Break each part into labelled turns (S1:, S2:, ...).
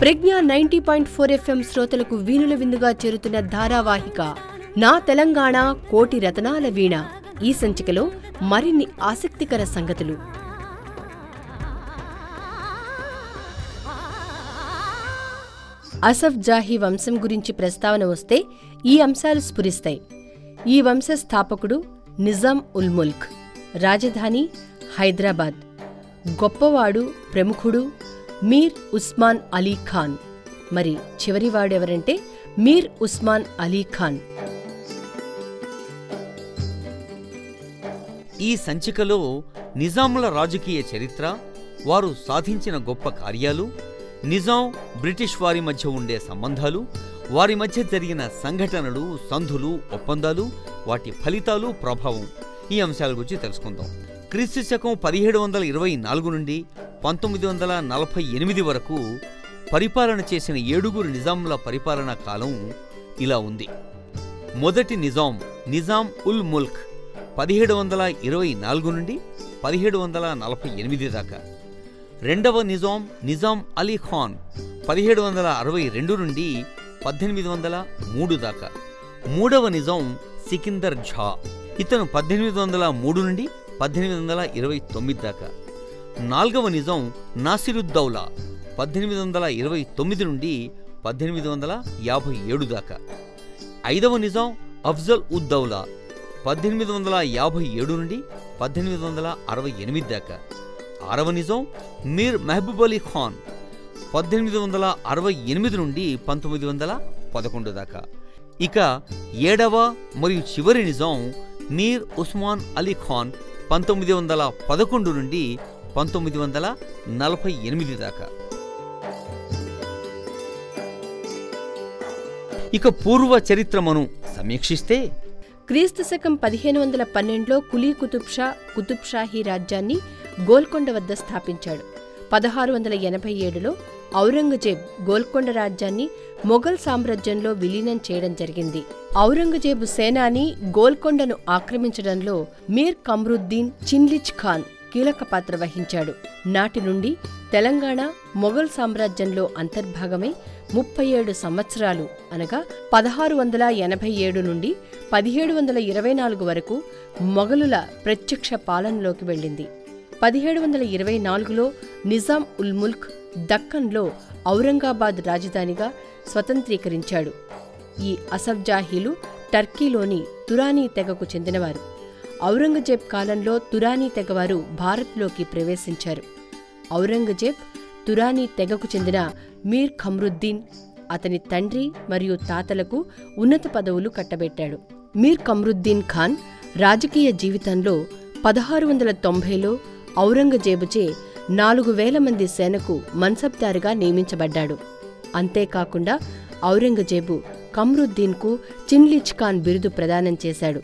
S1: Pragna ninety point four FM శ్రోతలకు వీణుల విందుగా చేరుతున్న ధారావాహిక నా తెలంగాణ కోటి రతనాల వీణ. ఈ సంచికలో మరిన్ని ఆసక్తికర సంగతులు. అసఫ్ జాహీ వంశం గురించి ప్రస్తావన వస్తే ఈ అంశాలు స్ఫురిస్తాయి. ఈ వంశ స్థాపకుడు నిజాం ఉల్ ముల్క్. రాజధాని హైదరాబాద్. గొప్పవాడు ప్రముఖుడు మీర్ ఉస్మాన్ అలీ ఖాన్. మరి చివరివాడెవరంటే మీర్ ఉస్మాన్ అలీ ఖాన్.
S2: ఈ సంచికలో నిజాముల రాజకీయ చరిత్ర వారు సాధించిన గొప్ప కార్యాలు నిజాం బ్రిటిష్ వారి మధ్య ఉండే సంబంధాలు వారి మధ్య జరిగిన సంఘటనలు సంధులు ఒప్పందాలు వాటి ఫలితాలు ప్రభావం ఈ అంశాల గురించి తెలుసుకుందాం. క్రీస్తు శకం పదిహేడు వందల ఇరవై నాలుగు నుండి పంతొమ్మిది వందల నలభై ఎనిమిది వరకు పరిపాలన చేసిన ఏడుగురు నిజాంల పరిపాలనా కాలం ఇలా ఉంది. మొదటి నిజాం నిజాం ఉల్ ముల్క్ పదిహేడు వందల ఇరవై నాలుగు నుండి పదిహేడు వందల నలభై ఎనిమిది దాకా. రెండవ నిజాం నిజాం అలీ ఖాన్ పదిహేడు వందల అరవై రెండు నుండి పద్దెనిమిది వందల మూడు దాకా. మూడవ నిజాం సికిందర్ ఝా ఇతను పద్దెనిమిది వందల మూడు నుండి పద్దెనిమిది వందల ఇరవై తొమ్మిది దాకా. నాల్గవ నిజాం నాసిరుద్దౌలా పద్దెనిమిది వందల ఇరవై తొమ్మిది నుండి పద్దెనిమిది వందల యాభై ఏడు దాకా. ఐదవ నిజాం అఫ్జల్ ఉద్దౌలా పద్దెనిమిది వందల యాభై ఏడు నుండి పద్దెనిమిది వందల అరవై ఎనిమిది దాకా. ఆరవ నిజాం మీర్ మహబూబ్ అలీ ఖాన్ పద్దెనిమిది వందల అరవై ఎనిమిది నుండి పంతొమ్మిది వందల పదకొండు దాకా. ఇక ఏడవ మరియు చివరి నిజాం మీర్ ఉస్మాన్ అలీ ఖాన్ పంతొమ్మిది వందల పదకొండు నుండి పంతొమ్మిది వందల నలభై ఎనిమిది దాకా. ఇక పూర్వ చరిత్రమును సమీక్షిస్తే
S1: క్రీస్తు శకం పదిహేను వందల పన్నెండులో కులీ కుతుబ్షా కుతుబ్షాహీ కుతుబ్ షాహీ రాజ్యాన్ని గోల్కొండ వద్ద స్థాపించాడు. పదహారు వందల ఎనభై ఏడులో ఔరంగజేబ్ గోల్కొండ రాజ్యాన్ని మొఘల్ సామ్రాజ్యంలో విలీనం చేయడం జరిగింది. ఔరంగజేబు సేనాని గోల్కొండను ఆక్రమించడంలో మీర్ కమ్రుద్దీన్ చిన్లిచ్ ఖాన్ కీలక పాత్ర వహించాడు. నాటి నుండి తెలంగాణ మొఘల్ సామ్రాజ్యంలో అంతర్భాగమై ముప్పై ఏడు సంవత్సరాలు అనగా పదహారు వందల ఎనభై ఏడు నుండి పదిహేడు వందల ఇరవై నాలుగు వరకు మొఘలుల ప్రత్యక్ష పాలనలోకి వెళ్ళింది. పదిహేడు వందల ఇరవై నాలుగులో నిజాం ఉల్ ముల్క్ దక్కన్లో ఔరంగాబాద్ రాజధానిగా స్వతంత్రీకరించాడు. ఈ అసబ్జాహీలు టర్కీలోని తురానీ తెగకు చెందినవారు. ఔరంగజేబ్ కాలంలో తురానీ తెగవారు భారత్లోకి ప్రవేశించారు. ఔరంగజేబ్ తురానీ తెగకు చెందిన మీర్ ఖమ్రుద్దీన్ అతని తండ్రి మరియు తాతలకు ఉన్నత పదవులు కట్టబెట్టాడు. మీర్ కమ్రుద్దీన్ ఖాన్ రాజకీయ జీవితంలో పదహారు వందల తొంభైలో ఔరంగజేబుచే నాలుగు వేల మంది సేనకు మన్సబ్దారుగా నియమించబడ్డాడు. అంతేకాకుండా ఔరంగజేబు కమ్రుద్దీన్కు చిన్లిచ్ ఖాన్ బిరుదు ప్రదానం చేశాడు.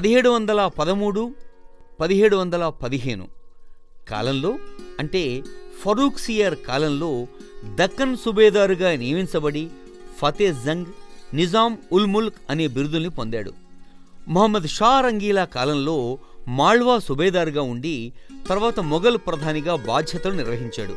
S2: పదిహేడు వందల పదమూడు పదిహేడు వందల పదిహేను కాలంలో అంటే ఫరూక్ సియర్ కాలంలో దక్కన్ సుబేదారుగా నియమించబడి ఫతే జంగ్ నిజాం ఉల్ ముల్క్ అనే బిరుదుల్ని పొందాడు. మొహమ్మద్ షా రంగీలా కాలంలో మాళ్వా సుబేదారుగా ఉండి తర్వాత మొఘల్ ప్రధానిగా బాధ్యతలు నిర్వహించాడు.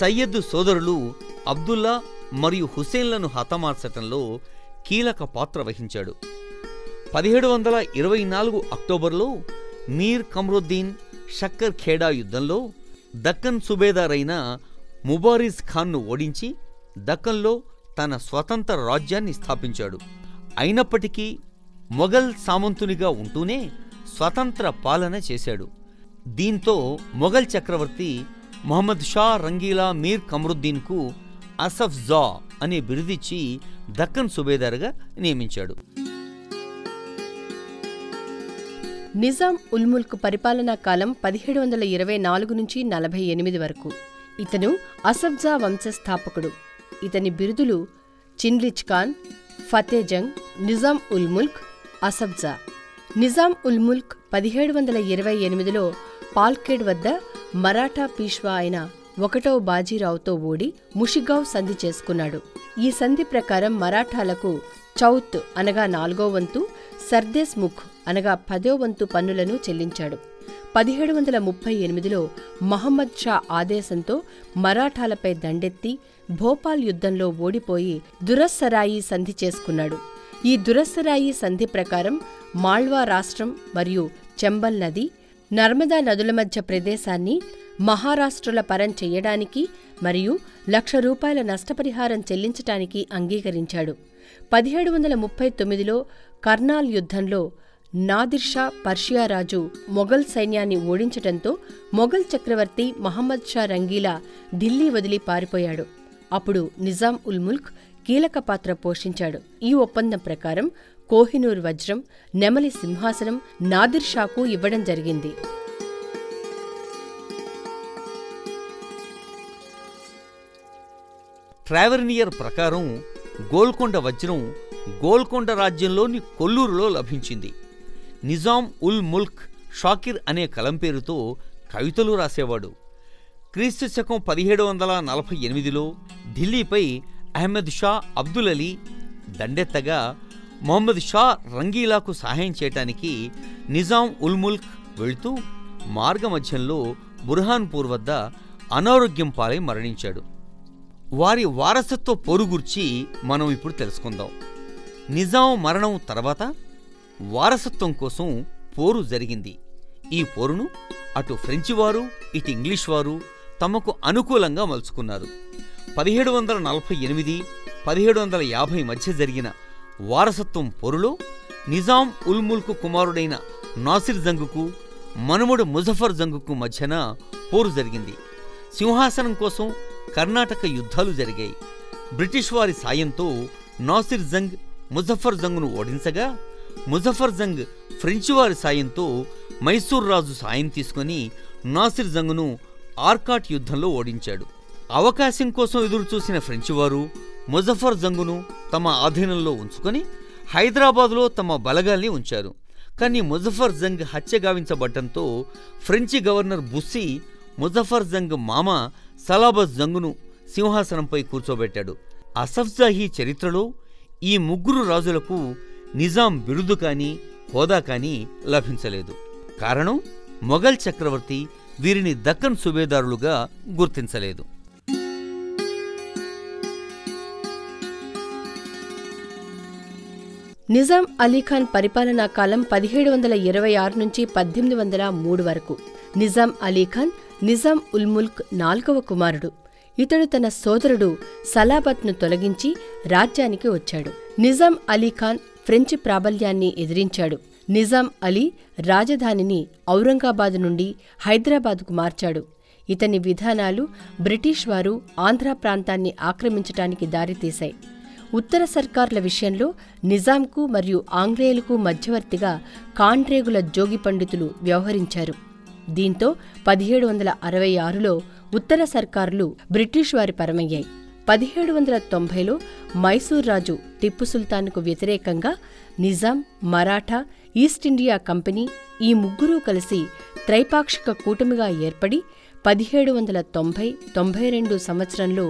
S2: సయ్యద్ సోదరులు అబ్దుల్లా మరియు హుసేన్లను హతమార్చటంలో కీలక పాత్ర వహించాడు. పదిహేడు వందల ఇరవై నాలుగు అక్టోబర్లో మీర్ కమ్రుద్దీన్ షక్కర్ ఖేడా యుద్ధంలో దక్కన్ సుబేదారైన ముబారిజ్ ఖాన్ను ఓడించి దక్కన్లో తన స్వతంత్ర రాజ్యాన్ని స్థాపించాడు. అయినప్పటికీ మొఘల్ సామంతునిగా ఉంటూనే స్వతంత్ర పాలన చేశాడు. దీంతో మొఘల్ చక్రవర్తి మొహమ్మద్ షా రంగీలా మీర్ కమరుద్దీన్కు అసఫ్ జా అనే బిరుదిచ్చి దక్కన్ సుబేదార్గా నియమించాడు.
S1: నిజాం ఉల్ముల్క్ పరిపాలనా కాలం పదిహేడు వందల ఇరవై నాలుగు నుంచి నలభై ఎనిమిది వరకు. ఇతను అసఫ్జా వంశస్థాపకుడు. ఇతని బిరుదులు చిన్లిచ్ ఖాన్ ఫతేజంగ్ నిజాం ఉల్ ముల్క్ అసఫ్జా. నిజాం ఉల్ ముల్క్ పదిహేడు వందల ఇరవై ఎనిమిదిలో పాల్కేడ్ వద్ద మరాఠా పీష్వా అయిన ఒకటవ బాజీరావుతో ఓడి ముషిగావ్ సంధి చేసుకున్నాడు. ఈ సంధి ప్రకారం మరాఠాలకు చౌత్ అనగా నాలుగో వంతు సర్దేస్ ముఖ్ అనగా పదో వంతు పన్నులను చెల్లించాడు. పదిహేడు వందల ముప్పై ఎనిమిదిలో మహమ్మద్ షా ఆదేశంతో మరాఠాలపై దండెత్తి భోపాల్ యుద్ధంలో ఓడిపోయి దురస్సరాయి సంధి చేసుకున్నాడు. ఈ దురస్సరాయి సంధి ప్రకారం మాళ్వా రాష్ట్రం మరియు చంబల్ నది నర్మదా నదుల మధ్య ప్రదేశాన్ని మహారాష్ట్రల పరం చెయ్యడానికి మరియు లక్ష రూపాయల నష్టపరిహారం చెల్లించటానికి అంగీకరించాడు. పదిహేడు వందల ముప్పై తొమ్మిదిలో కర్నాల్ యుద్ధంలో నాదిర్షా పర్షియా రాజు మొఘల్ సైన్యాన్ని ఓడించటంతో మొఘల్ చక్రవర్తి మహమ్మద్ షా రంగీలా ఢిల్లీ వదిలి పారిపోయాడు. అప్పుడు నిజాం ఉల్ ముల్క్ కీలక పాత్ర పోషించాడు. ఈ ఒప్పందం ప్రకారం కోహినూర్ వజ్రం నెమలి సింహాసనం నాదిర్ షాకు ఇవ్వడం జరిగింది.
S2: ట్రావెర్నియర్ ప్రకారం గోల్కొండ వజ్రం గోల్కొండ రాజ్యంలోని కొల్లూరులో లభించింది. నిజాం ఉల్ ముల్క్ షాకిర్ అనే కలం పేరుతో కవితలు రాసేవాడు. క్రీస్తు శకం పదిహేడు వందల నలభై ఎనిమిదిలో ఢిల్లీపై అహ్మద్ షా అబ్దుల్ అలీ దండెత్తగా మొహమ్మద్ షా రంగీలాకు సహాయం చేయటానికి నిజాం ఉల్ ముల్క్ వెళ్తూ మార్గమధ్యంలో బుర్హాన్పూర్ వద్ద అనారోగ్యం పాలై మరణించాడు. వారి వారసత్వ పోరు గురించి మనం ఇప్పుడు తెలుసుకుందాం. నిజాం మరణం తర్వాత వారసత్వం కోసం పోరు జరిగింది. ఈ పోరును అటు ఫ్రెంచి వారు ఇటు ఇంగ్లీష్ వారు తమకు అనుకూలంగా మలుచుకున్నారు. పదిహేడు వందల నలభై ఎనిమిది పదిహేడు వందల యాభై మధ్య జరిగిన వారసత్వం పోరులో నిజాం ఉల్ ముల్క్ కుమారుడైన నాసిర్ జంగుకు మనుమడు ముజఫర్ జంగుకు మధ్యన పోరు జరిగింది. సింహాసనం కోసం కర్ణాటక యుద్ధాలు జరిగాయి. బ్రిటిష్ వారి సాయంతో నాసిర్ జంగ్ ముజఫర్ జంగును ఓడించగా ముజఫర్ జంగ్ ఫ్రెంచ్ వారి సాయంతో మైసూర్ రాజు సాయం తీసుకుని నాసిర్ జంగ్ను ఆర్కాట్ యుద్ధంలో ఓడించాడు. అవకాశం కోసం ఎదురుచూసిన ఫ్రెంచివారు ముజఫర్ జంగును తమ ఆధీనంలో ఉంచుకొని హైదరాబాదులో తమ బలగాల్ని ఉంచారు. కానీ Muzaffar Jung హత్యగావించబడ్డంతో French governor Bussy Muzaffar Jung మామ సలాబజ్ జంగును సింహాసనంపై కూర్చోబెట్టాడు. అసఫ్జాహీ చరిత్రలో ఈ ముగ్గురు రాజులకు నిజాం బిరుదు కానీ హోదా కానీ లభించలేదు. కారణం మొఘల్ చక్రవర్తి వీరిని దక్కన్ సుబేదారులుగా గుర్తించలేదు.
S1: నిజాం అలీఖాన్ పరిపాలనా కాలం పదిహేడు వందల ఇరవై ఆరు నుంచి పద్దెనిమిది వందల మూడు వరకు. నిజాం అలీఖాన్ నిజాం ఉల్ ముల్క్ నాల్గవ కుమారుడు. ఇతడు తన సోదరుడు సలాబత్ను తొలగించి రాజ్యానికి వచ్చాడు. నిజాం అలీఖాన్ ఫ్రెంచి ప్రాబల్యాన్ని ఎదిరించాడు. నిజాం అలీ రాజధానిని ఔరంగాబాద్ నుండి హైదరాబాదుకు మార్చాడు. ఇతని విధానాలు బ్రిటిష్ వారు ఆంధ్ర ప్రాంతాన్ని ఆక్రమించటానికి దారితీశాయి. ఉత్తర సర్కార్ల విషయంలో నిజాంకు మరియు ఆంగ్లేయులకు మధ్యవర్తిగా కాండ్రేగుల జోగి పండితులు వ్యవహరించారు. దీంతో పదిహేడు వందల అరవై ఆరులో ఉత్తర సర్కారులు బ్రిటిష్ వారి పరమయ్యాయి. పదిహేడు వందల తొంభైలో మైసూర్ రాజు టిప్పు సుల్తాన్కు వ్యతిరేకంగా Nizam Maratha East India Company ఈ ముగ్గురూ కలిసి త్రైపాక్షిక కూటమిగా ఏర్పడి పదిహేడు వందల తొంభై తొంభై రెండు సంవత్సరంలో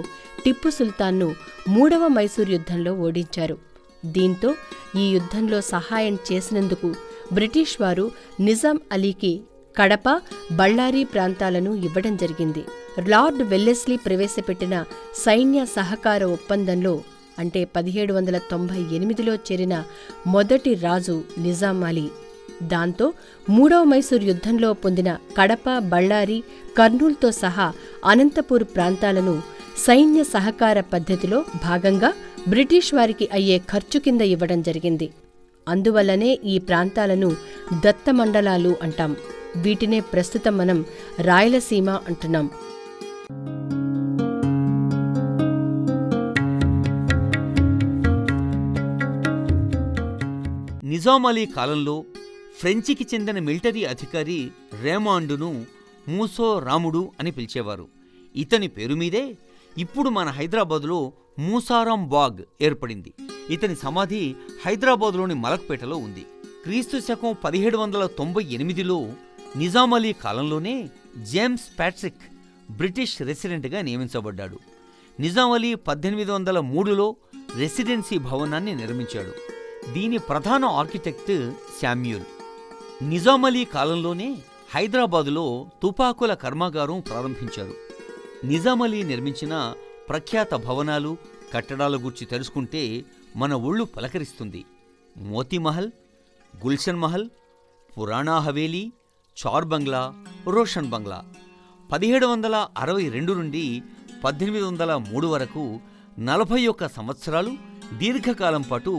S1: టిప్పు సుల్తాన్ను మూడవ మైసూర్ యుద్ధంలో ఓడించారు. దీంతో ఈ యుద్ధంలో సహాయం చేసినందుకు బ్రిటిష్ వారు నిజాం అలీకి కడప బళ్ళారి ప్రాంతాలను ఇవ్వడం జరిగింది. లార్డ్ వెల్లెస్లీ ప్రవేశపెట్టిన సైన్య సహకార ఒప్పందంలో అంటే పదిహేడు వందల తొంభై ఎనిమిదిలో చేరిన మొదటి రాజు నిజాం అలీ. దాంతో మూడవ మైసూర్ యుద్ధంలో పొందిన కడప బళ్ళారి కర్నూల్తో సహా అనంతపూర్ ప్రాంతాలను సైన్య సహకార పద్ధతిలో భాగంగా బ్రిటిష్ వారికి అయ్యే ఖర్చు కింద ఇవ్వడం జరిగింది. అందువల్లనే ఈ ప్రాంతాలను దత్తమండలాలు అంటాం. వీటినే ప్రస్తుతం మనం రాయలసీమ అంటున్నాం.
S2: నిజాం అలీ కాలంలో ఫ్రెంచికి చెందిన మిలిటరీ అధికారి రేమాండును మూసో రాముడు అని పిలిచేవారు. ఇతని పేరు మీదే ఇప్పుడు మన హైదరాబాదులో మూసారాం బాగ్ ఏర్పడింది. ఇతని సమాధి హైదరాబాదులోని మలక్పేటలో ఉంది. క్రీస్తు శకం పదిహేడు వందల తొంభై ఎనిమిదిలో నిజాం అలీ కాలంలోనే జేమ్స్ ప్యాట్రిక్ బ్రిటిష్ రెసిడెంట్గా నియమించబడ్డాడు. నిజాం అలీ పద్దెనిమిది వందల మూడులో రెసిడెన్సీ భవనాన్ని నిర్మించాడు. దీని ప్రధాన ఆర్కిటెక్ట్ శామ్యూల్. నిజాం అలీ కాలంలోనే హైదరాబాదులో తుపాకుల కర్మాగారం ప్రారంభించారు. నిజాం అలీ నిర్మించిన ప్రఖ్యాత భవనాలు కట్టడాల గురించి తెలుసుకుంటే మన ఒళ్ళు పలకరిస్తుంది. మోతీమహల్ గుల్షన్ మహల్ పురాణా హవేలీ చార్ బంగ్లా రోషన్ బంగ్లా. పదిహేడు వందల అరవై రెండు నుండి పద్దెనిమిది వందల మూడు వరకు నలభై ఒక్క సంవత్సరాలు దీర్ఘకాలం పాటు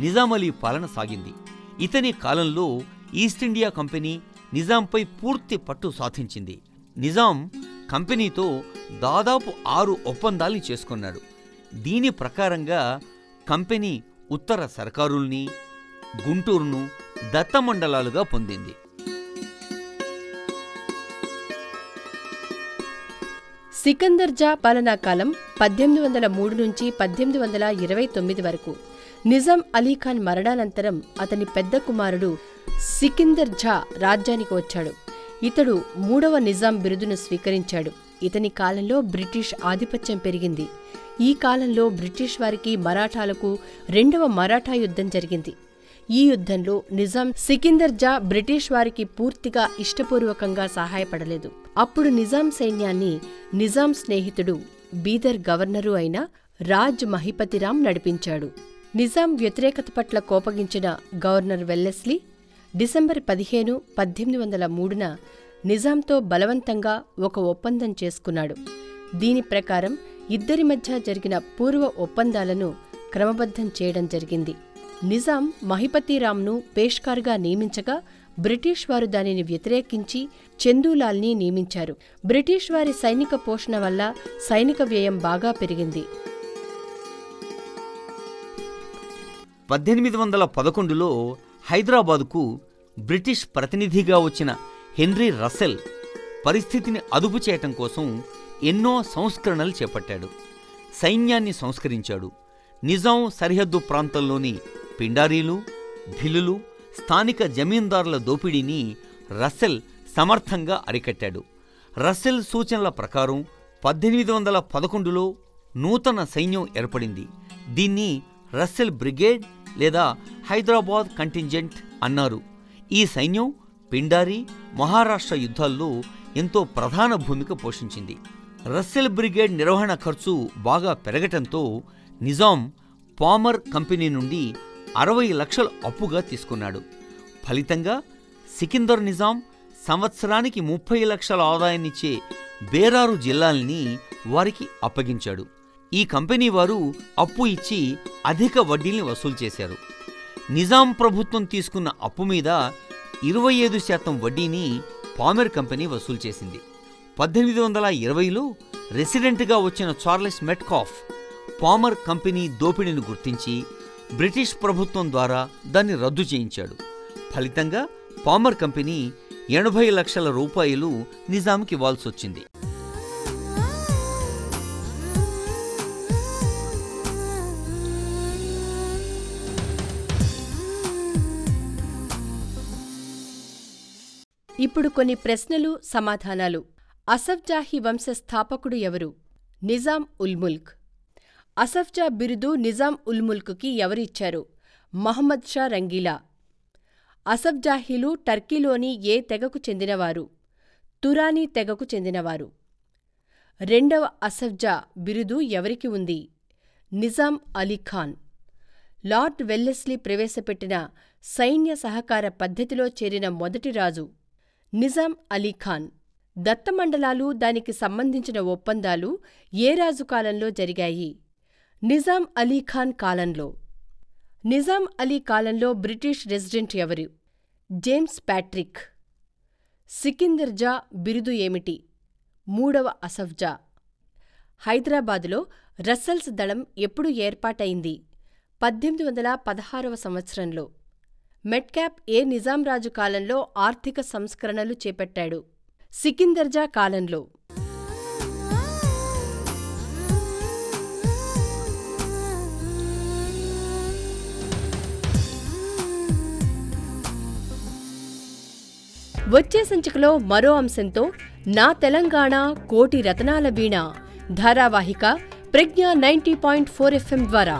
S2: నిజాం అలీ పాలన సాగింది. ఇతని కాలంలో ఈస్ట్ ఇండియా కంపెనీ నిజాంపై పూర్తి పట్టు సాధించింది. నిజాం కంపెనీతో దాదాపు ఆరు ఒప్పందాల్ని చేసుకున్నాడు దీని ప్రకారంగా కంపెనీ ఉత్తర సర్కారుల్ని గుంటూరును దత్తమండలాలుగా పొందింది.
S1: సికందర్ జా పాలనా కాలం పద్దెనిమిది వందల మూడు నుంచి పద్దెనిమిది వందల ఇరవై తొమ్మిది వరకు. నిజాం అలీఖాన్ మరణానంతరం అతని పెద్ద కుమారుడు సికిందర్ ఝా రాజ్యానికి వచ్చాడు. ఇతడు మూడవ నిజాం బిరుదును స్వీకరించాడు. ఇతని కాలంలో బ్రిటిష్ ఆధిపత్యం పెరిగింది. ఈ కాలంలో బ్రిటిష్ వారికి మరాఠాలకు రెండవ మరాఠా యుద్ధం జరిగింది. ఈ యుద్ధంలో నిజాం సికిందర్ జా బ్రిటిష్ వారికి పూర్తిగా ఇష్టపూర్వకంగా సహాయపడలేదు. అప్పుడు నిజాం సైన్యాన్ని నిజాం స్నేహితుడు బీదర్ గవర్నరు అయిన రాజ్ మహిపతిరాం నడిపించాడు. నిజాం వ్యతిరేకత పట్ల కోపగించిన గవర్నర్ వెల్లెస్లీ డిసెంబర్ పదిహేను పద్దెనిమిది వందల మూడున నిజాంతో బలవంతంగా ఒక ఒప్పందం చేసుకున్నాడు. దీని ప్రకారం ఇద్దరి మధ్య జరిగిన పూర్వ ఒప్పందాలను క్రమబద్ధం చేయడం జరిగింది. నిజాం మహిపతిరామ్ను పేష్కార్గా నియమించగా బ్రిటిష్ వారు దానిని వ్యతిరేకించి చందూలాల్ని నియమించారు. బ్రిటిష్ వారి సైనిక పోషణ వల్ల సైనిక వ్యయం బాగా పెరిగింది.
S2: పద్దెనిమిది వందల పదకొండులో హైదరాబాదుకు బ్రిటిష్ ప్రతినిధిగా వచ్చిన హెన్రీ రసెల్ పరిస్థితిని అదుపు చేయటం కోసం ఎన్నో సంస్కరణలు చేపట్టాడు. సైన్యాన్ని సంస్కరించాడు. నిజాం సరిహద్దు ప్రాంతంలోని పిండారీలు భిల్లులు స్థానిక జమీందారుల దోపిడీని రసెల్ సమర్థంగా అరికట్టాడు. రసెల్ సూచనల ప్రకారం పద్దెనిమిది వందల పదకొండులో నూతన సైన్యం ఏర్పడింది. దీన్ని రస్సెల్ బ్రిగేడ్ లేదా హైదరాబాద్ కంటింజెంట్ అన్నారు. ఈ సైన్యం పిండారి మహారాష్ట్ర యుద్ధాల్లో ఎంతో ప్రధాన భూమిక పోషించింది. రస్సెల్ బ్రిగేడ్ నిర్వహణ ఖర్చు బాగా పెరగటంతో నిజాం పామర్ కంపెనీ నుండి అరవై లక్షలు అప్పుగా తీసుకున్నాడు. ఫలితంగా సికిందర్ నిజాం సంవత్సరానికి ముప్పై లక్షల ఆదాయాన్నిచ్చే బేరారు జిల్లాల్ని వారికి అప్పగించాడు. ఈ కంపెనీ వారు అప్పు ఇచ్చి అధిక వడ్డీల్ని వసూలు చేశారు. నిజాం ప్రభుత్వం తీసుకున్న అప్పు మీద ఇరవై ఐదు శాతం వడ్డీని పామెర్ కంపెనీ వసూలు చేసింది. పద్దెనిమిది వందల ఇరవైలో రెసిడెంట్గా వచ్చిన చార్లెస్ మెట్కాఫ్ పామర్ కంపెనీ దోపిడీని గుర్తించి బ్రిటిష్ ప్రభుత్వం ద్వారా దాన్ని రద్దు చేయించాడు. ఫలితంగా పామర్ కంపెనీ ఎనభై లక్షల రూపాయలు నిజాంకి ఇవ్వాల్సొచ్చింది.
S1: ఇప్పుడు కొన్ని ప్రశ్నలు సమాధానాలు. అసఫ్జాహి వంశ స్థాపకుడు ఎవరు? నిజాం ఉల్ ముల్క్. అసఫ్జా బిరుదు నిజాం ఉల్ముల్క్కి ఎవరిచ్చారు? మహమ్మద్ షా రంగీలా. అసఫ్జాహీలు టర్కీలోని ఏ తెగకు చెందినవారు? తురానీ తెగకు చెందినవారు. రెండవ అసఫ్జా బిరుదు ఎవరికి ఉంది? నిజాం అలీ ఖాన్. లార్డ్ వెల్లెస్లీ ప్రవేశపెట్టిన సైన్య సహకార పద్ధతిలో చేరిన మొదటి రాజు నిజాం అలీ ఖాన్. దత్తమండలాలు దానికి సంబంధించిన ఒప్పందాలు ఏ రాజు కాలంలో జరిగాయి? నిజాం అలీ ఖాన్ కాలంలో. నిజాం అలీ కాలంలో బ్రిటిష్ రెసిడెంట్ ఎవరు? James Patrick. సికిందర్ జా బిరుదు ఏమిటి? మూడవ అసఫ్జా హైదరాబాదులో రస్సల్స్ దళం ఎప్పుడు ఏర్పాటైంది? పద్దెనిమిది వందల పదహారవ సంవత్సరంలో. మెట్క్యాప్ ఏ నిజాం రాజు కాలంలో ఆర్థిక సంస్కరణలు చేపట్టాడు? సికిందర్జా కాలంలో. వచ్చే సంచికలో మరో అంశంతో నా తెలంగాణ కోటి రతనాల వీణ ధారావాహిక Pragna ninety point four FM ద్వారా.